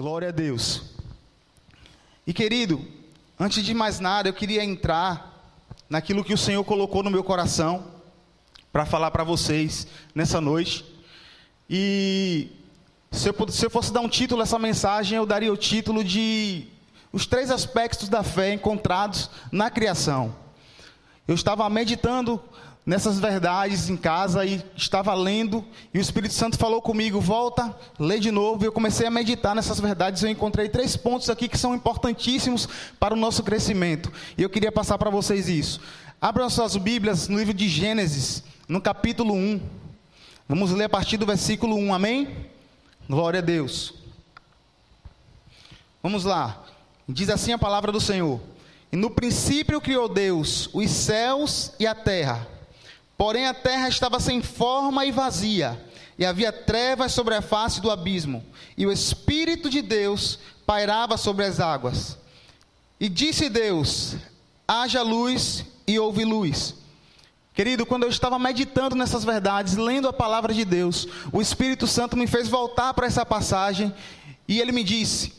Glória a Deus. E querido, antes de mais nada, eu queria entrar naquilo que o Senhor colocou no meu coração para falar para vocês nessa noite. E se eu, se eu fosse dar um título a essa mensagem, eu daria o título de Os Três Aspectos da Fé Encontrados na Criação. Eu estava meditando nessas verdades em casa e estava lendo, e o Espírito Santo falou comigo: volta, lê de novo. E eu comecei a meditar nessas verdades. Eu encontrei três pontos aqui que são importantíssimos para o nosso crescimento, e eu queria passar para vocês isso. Abram suas Bíblias no livro de Gênesis, no capítulo 1. Vamos ler a partir do versículo 1, amém? Glória a Deus. Vamos lá. Diz assim a palavra do Senhor. E no princípio criou Deus os céus e a terra. Porém a terra estava sem forma e vazia, e havia trevas sobre a face do abismo, e o Espírito de Deus pairava sobre as águas. E disse Deus: haja luz, e houve luz. Querido, quando eu estava meditando nessas verdades, lendo a palavra de Deus, o Espírito Santo me fez voltar para essa passagem e ele me disse: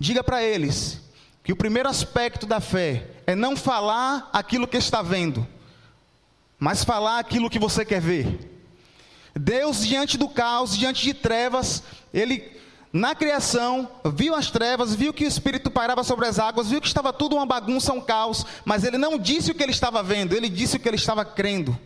diga para eles que o primeiro aspecto da fé é não falar aquilo que está vendo, mas falar aquilo que você quer ver. Deus, diante do caos, diante de trevas, Ele, na criação, viu as trevas, viu que o Espírito pairava sobre as águas, viu que estava tudo uma bagunça, um caos, mas Ele não disse o que Ele estava vendo, Ele disse o que Ele estava crendo.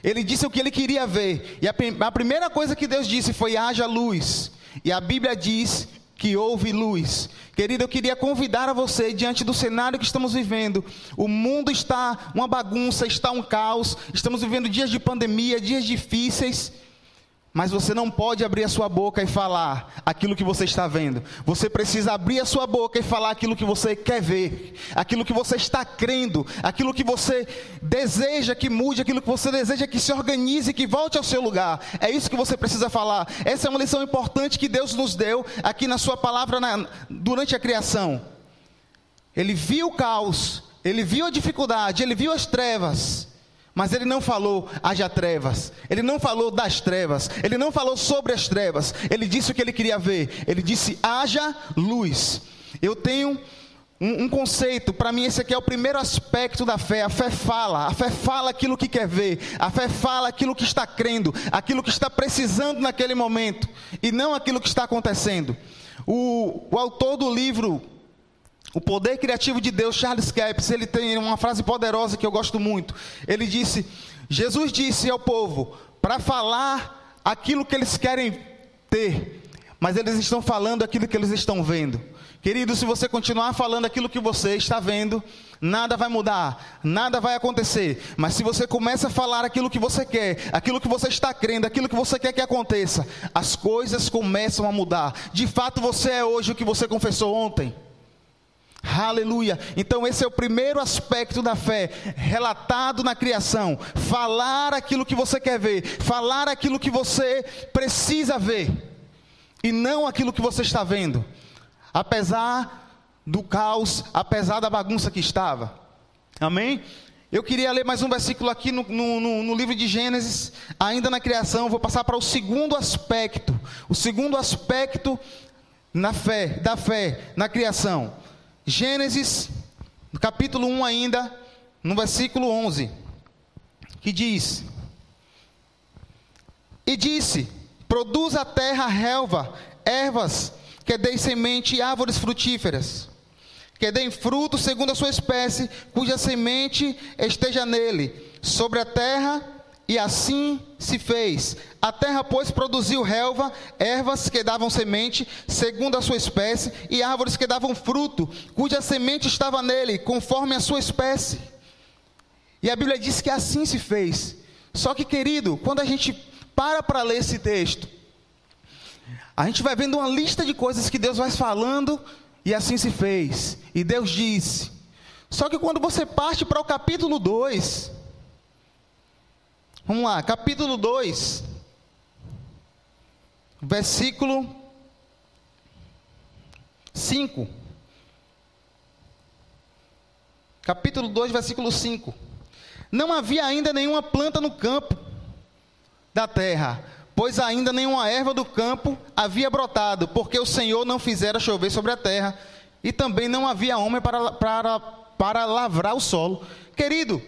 Ele disse o que Ele queria ver. E a, a primeira coisa que Deus disse foi: haja luz. E a Bíblia diz que houve luz. Querido, eu queria convidar a você, diante do cenário que estamos vivendo, o mundo está uma bagunça, está um caos, estamos vivendo dias de pandemia, dias difíceis. Mas você não pode abrir a sua boca e falar aquilo que você está vendo. Você precisa abrir a sua boca e falar aquilo que você quer ver, aquilo que você está crendo, aquilo que você deseja que mude, aquilo que você deseja que se organize, que volte ao seu lugar. É isso que você precisa falar. Essa é uma lição importante que Deus nos deu aqui na Sua palavra na, durante a criação. Ele viu o caos, ele viu a dificuldade, ele viu as trevas. Mas ele não falou haja trevas, ele não falou das trevas, ele não falou sobre as trevas, ele disse o que ele queria ver, ele disse haja luz. Eu tenho um, um conceito, para mim esse aqui é o primeiro aspecto da fé. A fé fala, a fé fala aquilo que quer ver, a fé fala aquilo que está crendo, aquilo que está precisando naquele momento, e não aquilo que está acontecendo. O, o autor do livro o poder criativo de Deus, Charles Capps, ele tem uma frase poderosa que eu gosto muito. Ele disse: Jesus disse ao povo para falar aquilo que eles querem ter, mas eles estão falando aquilo que eles estão vendo. Querido, se você continuar falando aquilo que você está vendo, nada vai mudar, nada vai acontecer. Mas se você começa a falar aquilo que você quer, aquilo que você está crendo, aquilo que você quer que aconteça, as coisas começam a mudar. De fato, você é hoje o que você confessou ontem. Aleluia. Então, esse é o primeiro aspecto da fé, relatado na criação. Falar aquilo que você quer ver, falar aquilo que você precisa ver, e não aquilo que você está vendo, apesar do caos, apesar da bagunça que estava. Amém? Eu queria ler mais um versículo aqui no, no, no livro de Gênesis, ainda na criação. Vou passar para o segundo aspecto, o segundo aspecto na fé, da fé, na criação. Gênesis, capítulo 1 ainda, no versículo 11, que diz: E disse: Produz a terra relva, ervas, que deem semente e árvores frutíferas, que deem fruto segundo a sua espécie, cuja semente esteja nele, sobre a terra e assim se fez. A terra, pois, produziu relva, ervas que davam semente, segundo a sua espécie, e árvores que davam fruto, cuja semente estava nele, conforme a sua espécie. E a Bíblia diz que assim se fez. Só que, querido, quando a gente para para ler esse texto, a gente vai vendo uma lista de coisas que Deus vai falando, e assim se fez. E Deus disse. Só que quando você parte para o capítulo 2, Vamos lá, capítulo 2, versículo 5. Capítulo 2, versículo 5. Não havia ainda nenhuma planta no campo da terra, pois ainda nenhuma erva do campo havia brotado, porque o Senhor não fizera chover sobre a terra, e também não havia homem para, para, para lavrar o solo. Querido,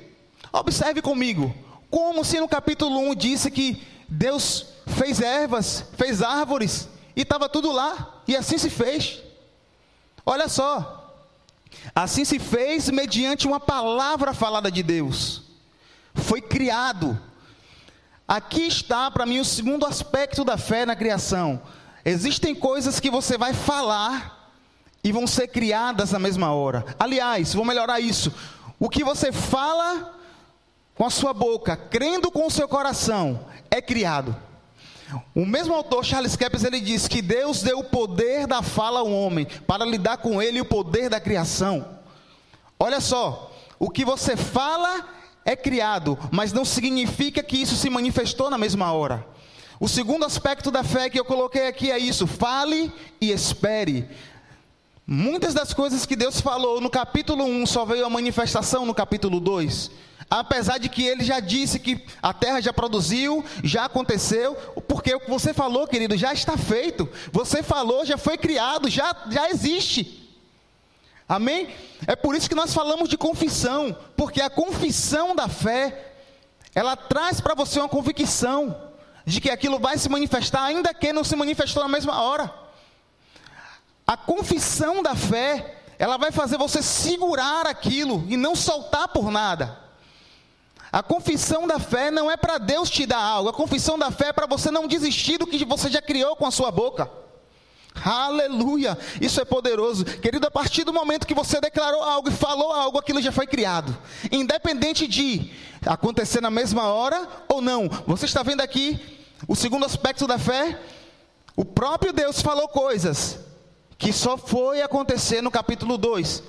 observe comigo, como se no capítulo 1 disse que Deus fez ervas, fez árvores, e estava tudo lá, e assim se fez. Olha só, assim se fez mediante uma palavra falada de Deus, foi criado. Aqui está para mim o segundo aspecto da fé na criação. Existem coisas que você vai falar e vão ser criadas na mesma hora. Aliás, vou melhorar isso. O que você fala com a sua boca, crendo com o seu coração, é criado. O mesmo autor, Charles Kepes, ele diz que Deus deu o poder da fala ao homem para lidar com ele o poder da criação. Olha só, o que você fala é criado, mas não significa que isso se manifestou na mesma hora. O segundo aspecto da fé que eu coloquei aqui é isso: fale e espere. Muitas das coisas que Deus falou no capítulo 1 só veio a manifestação no capítulo 2. Apesar de que ele já disse que a terra já produziu, já aconteceu, porque o que você falou, querido, já está feito. Você falou, já foi criado, já, já existe. Amém? É por isso que nós falamos de confissão, porque a confissão da fé, ela traz para você uma convicção de que aquilo vai se manifestar, ainda que não se manifestou na mesma hora. A confissão da fé, ela vai fazer você segurar aquilo e não soltar por nada. A confissão da fé não é para Deus te dar algo, a confissão da fé é para você não desistir do que você já criou com a sua boca. Aleluia! Isso é poderoso. Querido, a partir do momento que você declarou algo e falou algo, aquilo já foi criado. Independente de acontecer na mesma hora ou não. Você está vendo aqui o segundo aspecto da fé? O próprio Deus falou coisas que só foi acontecer no capítulo 2.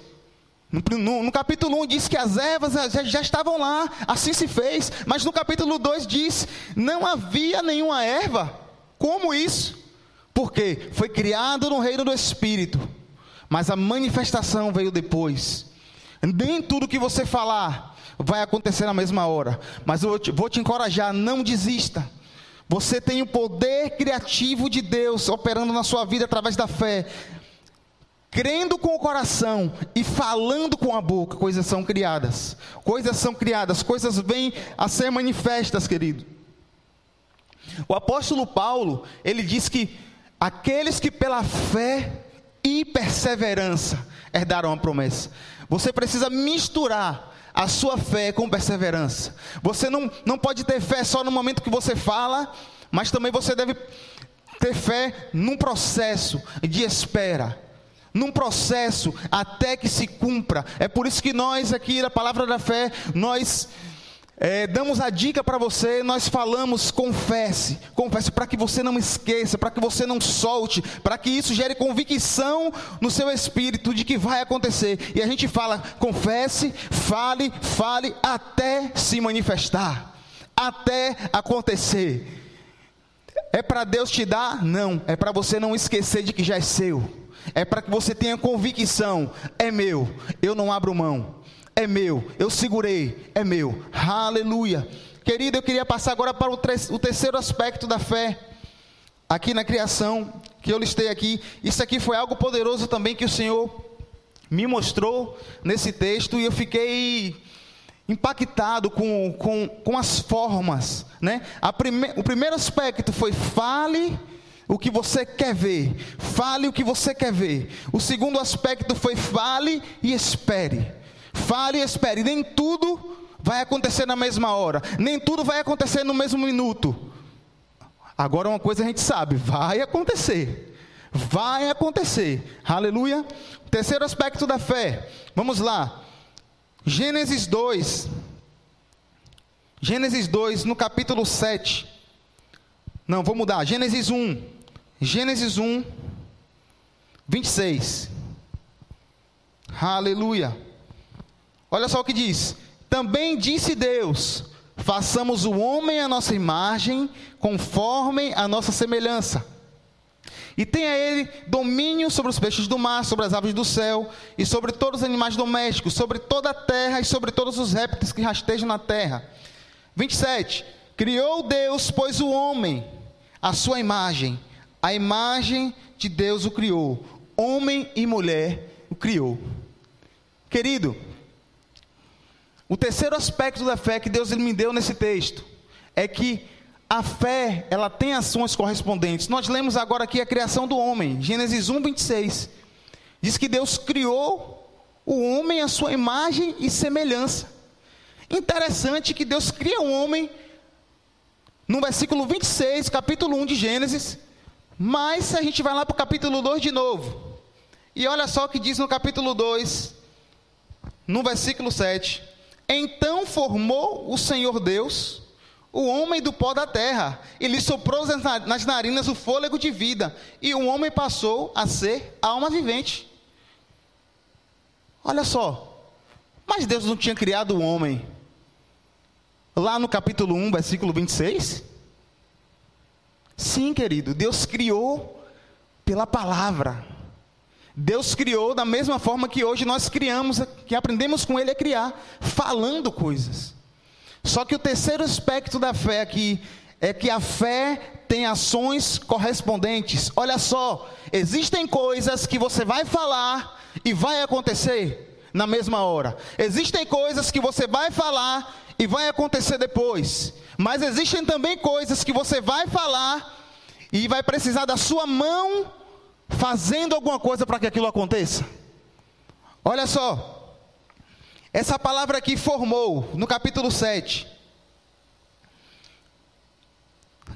No, no, no, capítulo 1 diz que as ervas já, já, estavam lá, assim se fez. Mas no capítulo 2 diz: não havia nenhuma erva. Como isso? Porque foi criado no reino do Espírito, mas a manifestação veio depois. Nem tudo que você falar vai acontecer na mesma hora. Mas eu vou te, vou te encorajar: não desista. Você tem o poder criativo de Deus operando na sua vida através da fé crendo com o coração e falando com a boca, coisas são criadas. Coisas são criadas, coisas vêm a ser manifestas, querido. O apóstolo Paulo, ele diz que aqueles que pela fé e perseverança herdaram a promessa. Você precisa misturar a sua fé com perseverança. Você não, não pode ter fé só no momento que você fala, mas também você deve ter fé num processo de espera num processo até que se cumpra. É por isso que nós aqui na Palavra da Fé, nós é, damos a dica para você, nós falamos confesse, confesse para que você não esqueça, para que você não solte, para que isso gere convicção no seu espírito de que vai acontecer. E a gente fala confesse, fale, fale até se manifestar, até acontecer. É para Deus te dar? Não, é para você não esquecer de que já é seu. É para que você tenha convicção: é meu, eu não abro mão, é meu, eu segurei, é meu, aleluia. Querido, eu queria passar agora para o, terceiro aspecto da fé, aqui na criação, que eu listei aqui. Isso aqui foi algo poderoso também que o Senhor me mostrou nesse texto e eu fiquei impactado com, com, com as formas, né? Prime, o primeiro aspecto foi fale o que você quer ver. Fale o que você quer ver. O segundo aspecto foi fale e espere. Fale e espere. Nem tudo vai acontecer na mesma hora. Nem tudo vai acontecer no mesmo minuto. Agora uma coisa a gente sabe, vai acontecer. Vai acontecer. Aleluia. Terceiro aspecto da fé. Vamos lá. Gênesis 2. Gênesis 2, no capítulo 7. Não, vou mudar. Gênesis 1. Gênesis 1, 26. Aleluia. Olha só o que diz. Também disse Deus: façamos o homem à nossa imagem, conforme a nossa semelhança. E tenha ele domínio sobre os peixes do mar, sobre as aves do céu, e sobre todos os animais domésticos, sobre toda a terra e sobre todos os répteis que rastejam na terra. 27. Criou Deus, pois, o homem a sua imagem, a imagem de Deus o criou, homem e mulher o criou. Querido, o terceiro aspecto da fé que Deus me deu nesse texto é que a fé, ela tem ações correspondentes. Nós lemos agora aqui a criação do homem, Gênesis 1, 26. Diz que Deus criou o homem à sua imagem e semelhança. Interessante que Deus cria o homem no versículo 26, capítulo 1 de Gênesis, mas a gente vai lá para o capítulo 2 de novo, e olha só o que diz no capítulo 2, no versículo 7: Então formou o Senhor Deus o homem do pó da terra, e lhe soprou nas narinas o fôlego de vida, e o homem passou a ser alma vivente. Olha só, mas Deus não tinha criado o homem lá no capítulo 1, versículo 26? Sim, querido, Deus criou pela palavra. Deus criou da mesma forma que hoje nós criamos, que aprendemos com Ele a criar, falando coisas. Só que o terceiro aspecto da fé aqui é que a fé tem ações correspondentes. Olha só, existem coisas que você vai falar e vai acontecer na mesma hora. Existem coisas que você vai falar e vai acontecer depois. Mas existem também coisas que você vai falar e vai precisar da sua mão fazendo alguma coisa para que aquilo aconteça. Olha só, essa palavra aqui formou no capítulo 7.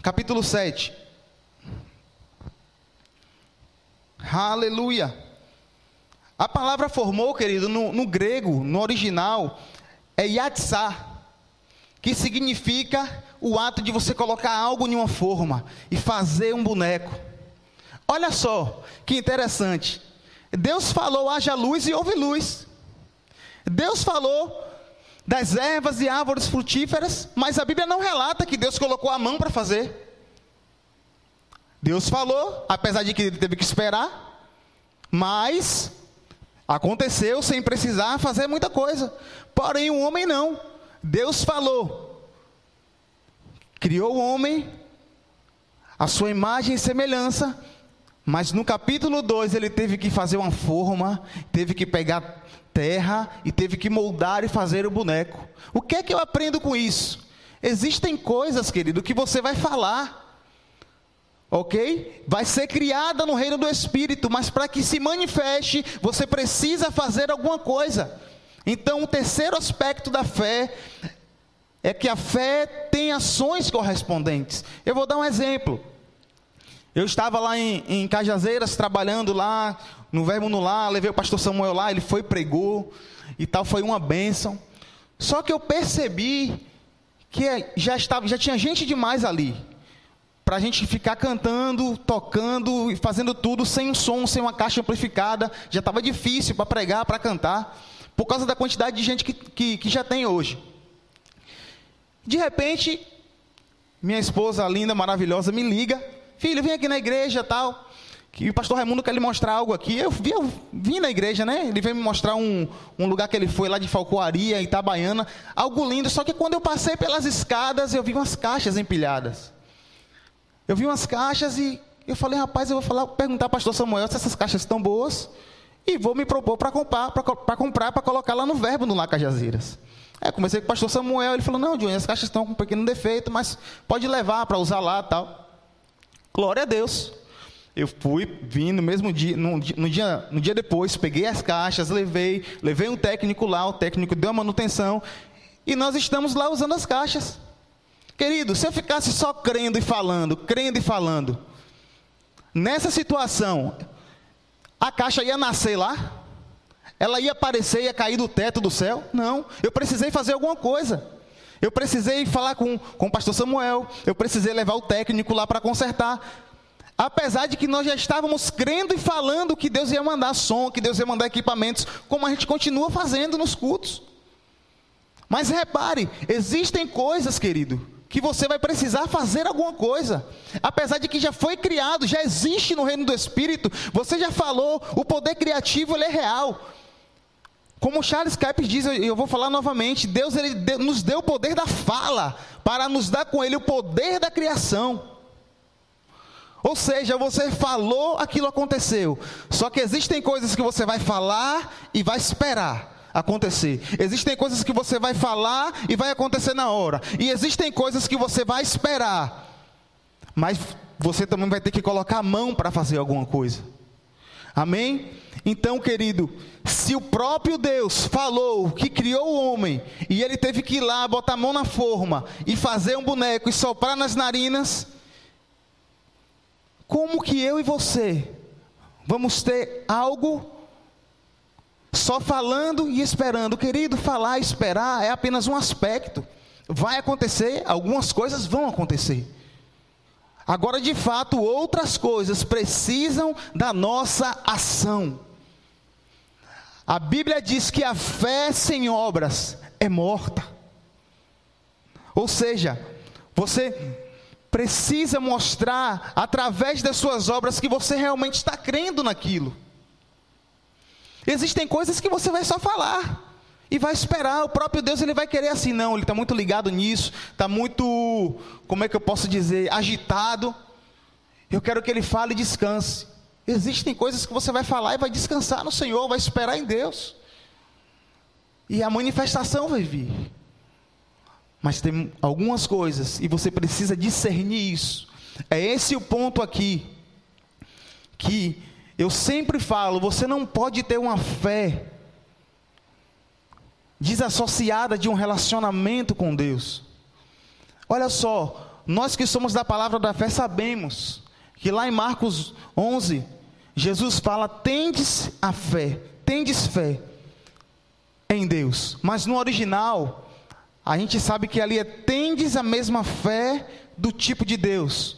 Capítulo 7. Aleluia. A palavra formou, querido, no, no grego, no original, é yatsá, que significa o ato de você colocar algo em uma forma e fazer um boneco. Olha só, que interessante. Deus falou: haja luz e houve luz. Deus falou das ervas e árvores frutíferas, mas a Bíblia não relata que Deus colocou a mão para fazer. Deus falou, apesar de que ele teve que esperar, mas aconteceu sem precisar fazer muita coisa. Porém, o homem não. Deus falou, criou o homem, a sua imagem e semelhança, mas no capítulo 2 ele teve que fazer uma forma, teve que pegar terra e teve que moldar e fazer o boneco. O que é que eu aprendo com isso? Existem coisas, querido, que você vai falar. Ok? Vai ser criada no reino do Espírito, mas para que se manifeste, você precisa fazer alguma coisa. Então, o terceiro aspecto da fé é que a fé tem ações correspondentes. Eu vou dar um exemplo. Eu estava lá em, em Cajazeiras, trabalhando lá, no Verbo no Lar, levei o pastor Samuel lá, ele foi, pregou, e tal, foi uma bênção. Só que eu percebi que já, estava, já tinha gente demais ali, para a gente ficar cantando, tocando e fazendo tudo sem um som, sem uma caixa amplificada, já estava difícil para pregar, para cantar, por causa da quantidade de gente que, que, que já tem hoje. De repente, minha esposa linda, maravilhosa, me liga filho, vem aqui na igreja tal. Que o pastor Raimundo quer lhe mostrar algo aqui. Eu, vi, eu vim na igreja, né? Ele veio me mostrar um, um lugar que ele foi lá de Falcoaria, Itabaiana. Algo lindo. Só que quando eu passei pelas escadas, eu vi umas caixas empilhadas. Eu vi umas caixas e eu falei, rapaz, eu vou falar, perguntar ao pastor Samuel se essas caixas estão boas. E vou me propor para comprar, para comprar, para colocar lá no verbo no Lá Cajazeiras. É, comecei com o pastor Samuel, ele falou, não, Johnny, as caixas estão com um pequeno defeito, mas pode levar para usar lá tal. Glória a Deus. Eu fui, vim no mesmo dia no, no, dia, no dia depois, peguei as caixas, levei, levei um técnico lá, o técnico deu a manutenção, e nós estamos lá usando as caixas. Querido, se eu ficasse só crendo e falando, crendo e falando, nessa situação, a caixa ia nascer lá? Ela ia aparecer, ia cair do teto do céu? Não, eu precisei fazer alguma coisa. Eu precisei falar com, com o pastor Samuel, eu precisei levar o técnico lá para consertar. Apesar de que nós já estávamos crendo e falando que Deus ia mandar som, que Deus ia mandar equipamentos, como a gente continua fazendo nos cultos. Mas repare, existem coisas, querido, que você vai precisar fazer alguma coisa. Apesar de que já foi criado, já existe no reino do Espírito, você já falou, o poder criativo é real. Como Charles Capes diz, eu vou falar novamente, Deus ele nos deu o poder da fala, para nos dar com ele o poder da criação. Ou seja, você falou, aquilo aconteceu. Só que existem coisas que você vai falar e vai esperar acontecer. Existem coisas que você vai falar e vai acontecer na hora. E existem coisas que você vai esperar. Mas você também vai ter que colocar a mão para fazer alguma coisa. Amém? Então, querido, se o próprio Deus falou que criou o homem e ele teve que ir lá botar a mão na forma e fazer um boneco e soprar nas narinas, como que eu e você vamos ter algo só falando e esperando? Querido, falar e esperar é apenas um aspecto. Vai acontecer, algumas coisas vão acontecer. Agora, de fato, outras coisas precisam da nossa ação. A Bíblia diz que a fé sem obras é morta. Ou seja, você precisa mostrar através das suas obras que você realmente está crendo naquilo. Existem coisas que você vai só falar e vai esperar. O próprio Deus ele vai querer assim, não. Ele está muito ligado nisso, está muito, como é que eu posso dizer, agitado. Eu quero que ele fale e descanse. Existem coisas que você vai falar e vai descansar no Senhor, vai esperar em Deus. E a manifestação vai vir. Mas tem algumas coisas e você precisa discernir isso. É esse o ponto aqui que eu sempre falo, você não pode ter uma fé desassociada de um relacionamento com Deus. Olha só, nós que somos da palavra da fé sabemos que lá em Marcos 11, Jesus fala: tendes a fé, tendes fé em Deus. Mas no original, a gente sabe que ali é tendes a mesma fé do tipo de Deus.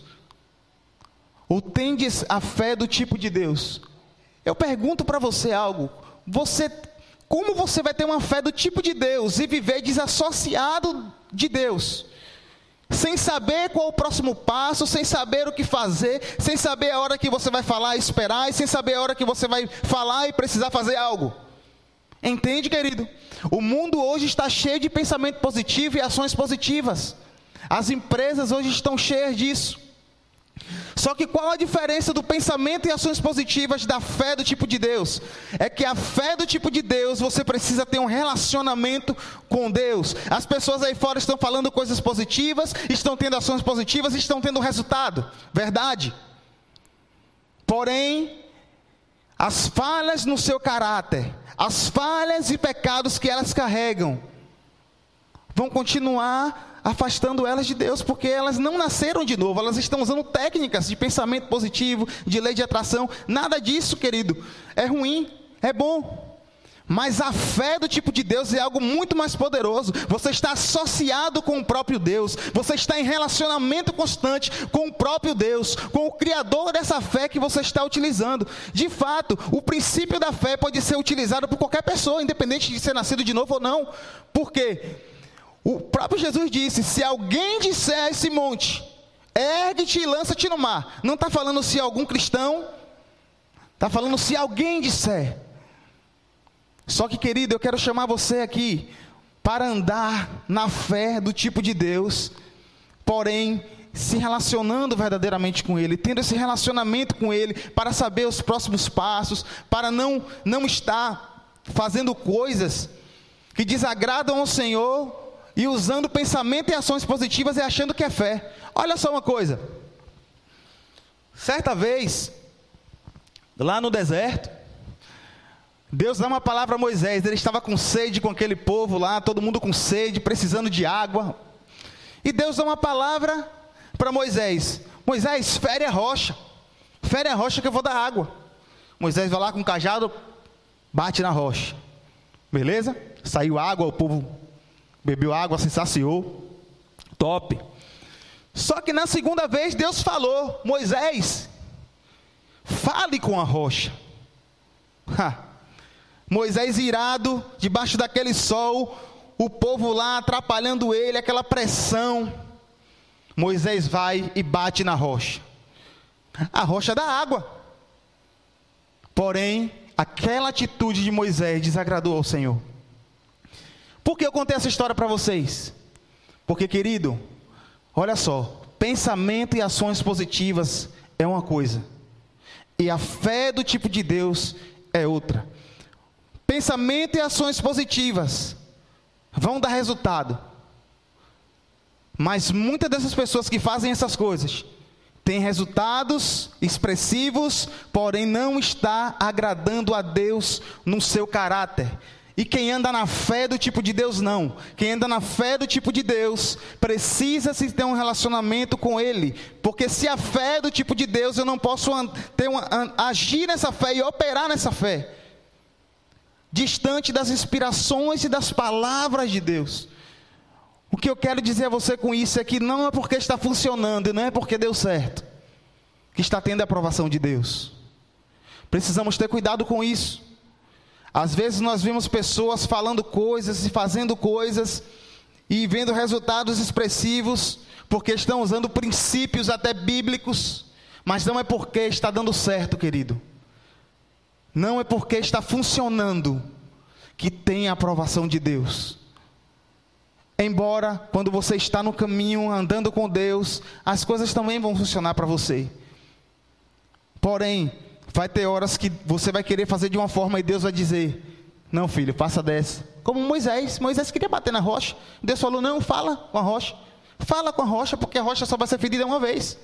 Ou tendes a fé do tipo de Deus. Eu pergunto para você algo. Você como você vai ter uma fé do tipo de Deus e viver desassociado de Deus? sem saber qual o próximo passo, sem saber o que fazer, sem saber a hora que você vai falar e esperar, e sem saber a hora que você vai falar e precisar fazer algo. Entende, querido? O mundo hoje está cheio de pensamento positivo e ações positivas. As empresas hoje estão cheias disso. Só que qual a diferença do pensamento e ações positivas da fé do tipo de Deus? É que a fé do tipo de Deus, você precisa ter um relacionamento com Deus. As pessoas aí fora estão falando coisas positivas, estão tendo ações positivas, estão tendo resultado. Verdade? Porém, as falhas no seu caráter, as falhas e pecados que elas carregam, vão continuar afastando elas de Deus, porque elas não nasceram de novo, elas estão usando técnicas de pensamento positivo, de lei de atração. Nada disso, querido, é ruim, é bom. Mas a fé do tipo de Deus é algo muito mais poderoso. Você está associado com o próprio Deus. Você está em relacionamento constante com o próprio Deus, com o Criador dessa fé que você está utilizando. De fato, o princípio da fé pode ser utilizado por qualquer pessoa, independente de ser nascido de novo ou não. Por quê? O próprio Jesus disse: se alguém disser a esse monte, ergue-te e lança-te no mar. Não está falando se algum cristão, está falando se alguém disser. Só que, querido, eu quero chamar você aqui para andar na fé do tipo de Deus, porém se relacionando verdadeiramente com Ele, tendo esse relacionamento com Ele, para saber os próximos passos, para não, não estar fazendo coisas que desagradam ao Senhor e usando pensamento e ações positivas e achando que é fé. Olha só uma coisa. Certa vez, lá no deserto, Deus dá uma palavra a Moisés. Ele estava com sede com aquele povo lá, todo mundo com sede, precisando de água. E Deus dá uma palavra para Moisés: Moisés, fere a rocha. Fere a rocha que eu vou dar água. Moisés vai lá com o cajado, bate na rocha. Beleza? Saiu água, o povo bebeu água, se saciou. Top. Só que na segunda vez Deus falou: Moisés, fale com a rocha. Ha. Moisés irado, debaixo daquele sol, o povo lá atrapalhando ele, aquela pressão. Moisés vai e bate na rocha. A rocha da água. Porém, aquela atitude de Moisés desagradou ao Senhor. Por que eu contei essa história para vocês? Porque, querido, olha só, pensamento e ações positivas é uma coisa, e a fé do tipo de Deus é outra. Pensamento e ações positivas vão dar resultado. Mas muitas dessas pessoas que fazem essas coisas têm resultados expressivos, porém não está agradando a Deus no seu caráter. E quem anda na fé do tipo de Deus, não. Quem anda na fé do tipo de Deus, precisa se ter um relacionamento com Ele. Porque se a fé é do tipo de Deus, eu não posso ter uma, agir nessa fé e operar nessa fé distante das inspirações e das palavras de Deus. O que eu quero dizer a você com isso é que não é porque está funcionando e não é porque deu certo que está tendo a aprovação de Deus. Precisamos ter cuidado com isso. Às vezes nós vemos pessoas falando coisas e fazendo coisas e vendo resultados expressivos porque estão usando princípios até bíblicos, mas não é porque está dando certo, querido. Não é porque está funcionando que tem a aprovação de Deus. Embora, quando você está no caminho, andando com Deus, as coisas também vão funcionar para você. Porém, vai ter horas que você vai querer fazer de uma forma e Deus vai dizer: Não, filho, faça dessa. Como Moisés. Moisés queria bater na rocha. Deus falou: Não, fala com a rocha. Fala com a rocha, porque a rocha só vai ser ferida uma vez.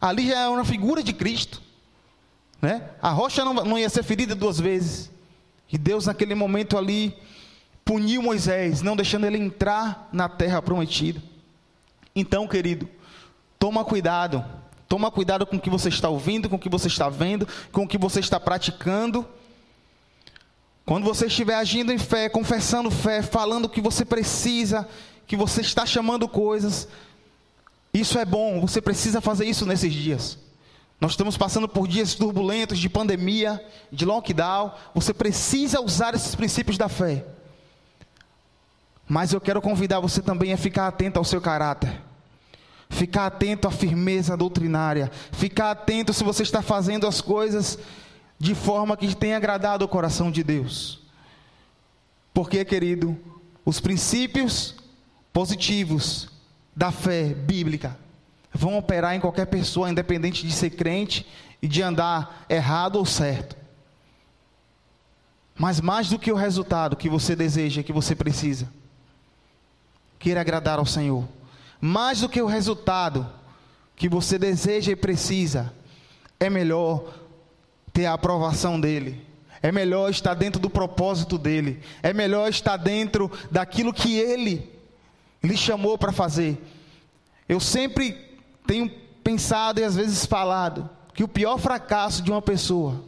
Ali já é uma figura de Cristo. Né? A rocha não, não ia ser ferida duas vezes. E Deus, naquele momento ali, puniu Moisés, não deixando ele entrar na terra prometida. Então, querido, toma cuidado. Toma cuidado com o que você está ouvindo, com o que você está vendo, com o que você está praticando. Quando você estiver agindo em fé, confessando fé, falando o que você precisa, que você está chamando coisas, isso é bom, você precisa fazer isso nesses dias. Nós estamos passando por dias turbulentos de pandemia, de lockdown. Você precisa usar esses princípios da fé. Mas eu quero convidar você também a ficar atento ao seu caráter. Ficar atento à firmeza doutrinária. Ficar atento se você está fazendo as coisas de forma que tenha agradado o coração de Deus. Porque, querido, os princípios positivos da fé bíblica vão operar em qualquer pessoa, independente de ser crente e de andar errado ou certo. Mas mais do que o resultado que você deseja, que você precisa, queira agradar ao Senhor. Mais do que o resultado que você deseja e precisa, é melhor ter a aprovação dEle. É melhor estar dentro do propósito dEle. É melhor estar dentro daquilo que Ele lhe chamou para fazer. Eu sempre tenho pensado e às vezes falado que o pior fracasso de uma pessoa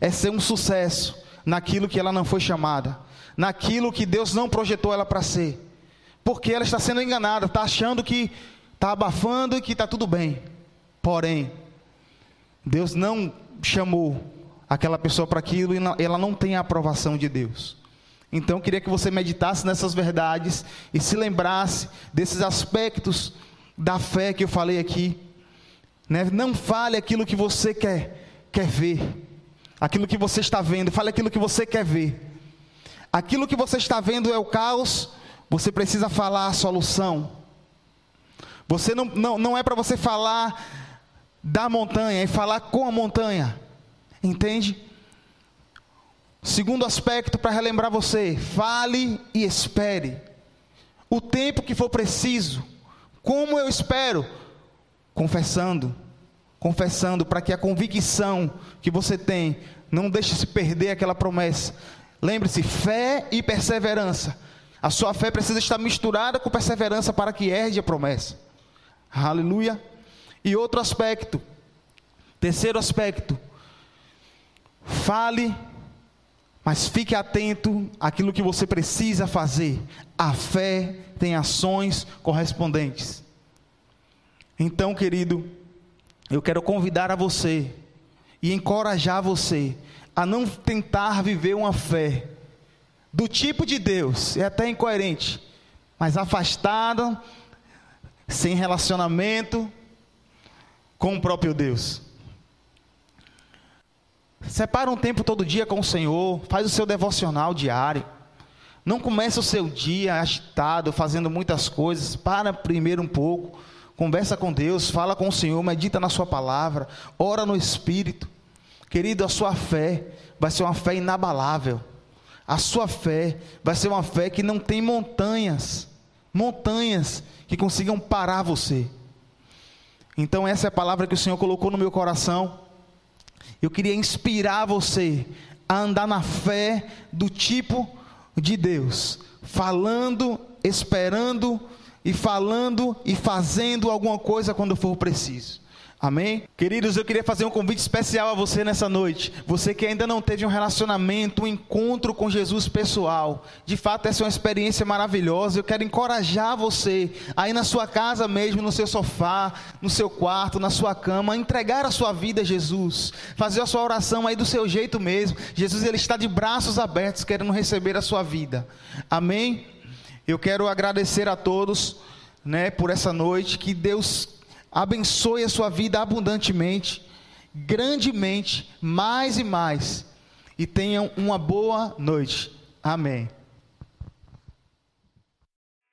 é ser um sucesso naquilo que ela não foi chamada, naquilo que Deus não projetou ela para ser, porque ela está sendo enganada, está achando que está abafando e que está tudo bem. Porém, Deus não chamou aquela pessoa para aquilo e ela não tem a aprovação de Deus. Então, eu queria que você meditasse nessas verdades e se lembrasse desses aspectos da fé que eu falei aqui. Né? Não fale aquilo que você quer, quer ver, aquilo que você está vendo, fale aquilo que você quer ver. Aquilo que você está vendo é o caos, você precisa falar a solução. Você não, não, não é para você falar da montanha, é falar com a montanha. Entende? Segundo aspecto para relembrar você: fale e espere. O tempo que for preciso. Como eu espero? Confessando, confessando, para que a convicção que você tem não deixe se perder aquela promessa. Lembre-se: fé e perseverança. A sua fé precisa estar misturada com perseverança para que herde a promessa. Aleluia. E outro aspecto, terceiro aspecto, fale, mas fique atento àquilo que você precisa fazer. A fé tem ações correspondentes. Então, querido, eu quero convidar a você e encorajar você a não tentar viver uma fé do tipo de Deus, é até incoerente, mas afastada, sem relacionamento com o próprio Deus. Separa um tempo todo dia com o Senhor, faz o seu devocional diário. Não comece o seu dia agitado, fazendo muitas coisas. Para primeiro um pouco. conversa com Deus, fala com o Senhor, medita na Sua palavra, ora no Espírito. Querido, a sua fé vai ser uma fé inabalável. A sua fé vai ser uma fé que não tem montanhas, montanhas que consigam parar você. Então, essa é a palavra que o Senhor colocou no meu coração. Eu queria inspirar você a andar na fé do tipo de Deus, falando, esperando e falando e fazendo alguma coisa quando for preciso. Amém? Queridos, eu queria fazer um convite especial a você nessa noite. Você que ainda não teve um relacionamento, um encontro com Jesus pessoal. De fato, essa é uma experiência maravilhosa. Eu quero encorajar você, aí na sua casa mesmo, no seu sofá, no seu quarto, na sua cama, a entregar a sua vida a Jesus. Fazer a sua oração aí do seu jeito mesmo. Jesus, ele está de braços abertos, querendo receber a sua vida. Amém? Eu quero agradecer a todos, né, por essa noite. Que Deus abençoe a sua vida abundantemente, grandemente, mais e mais. E tenham uma boa noite. Amém.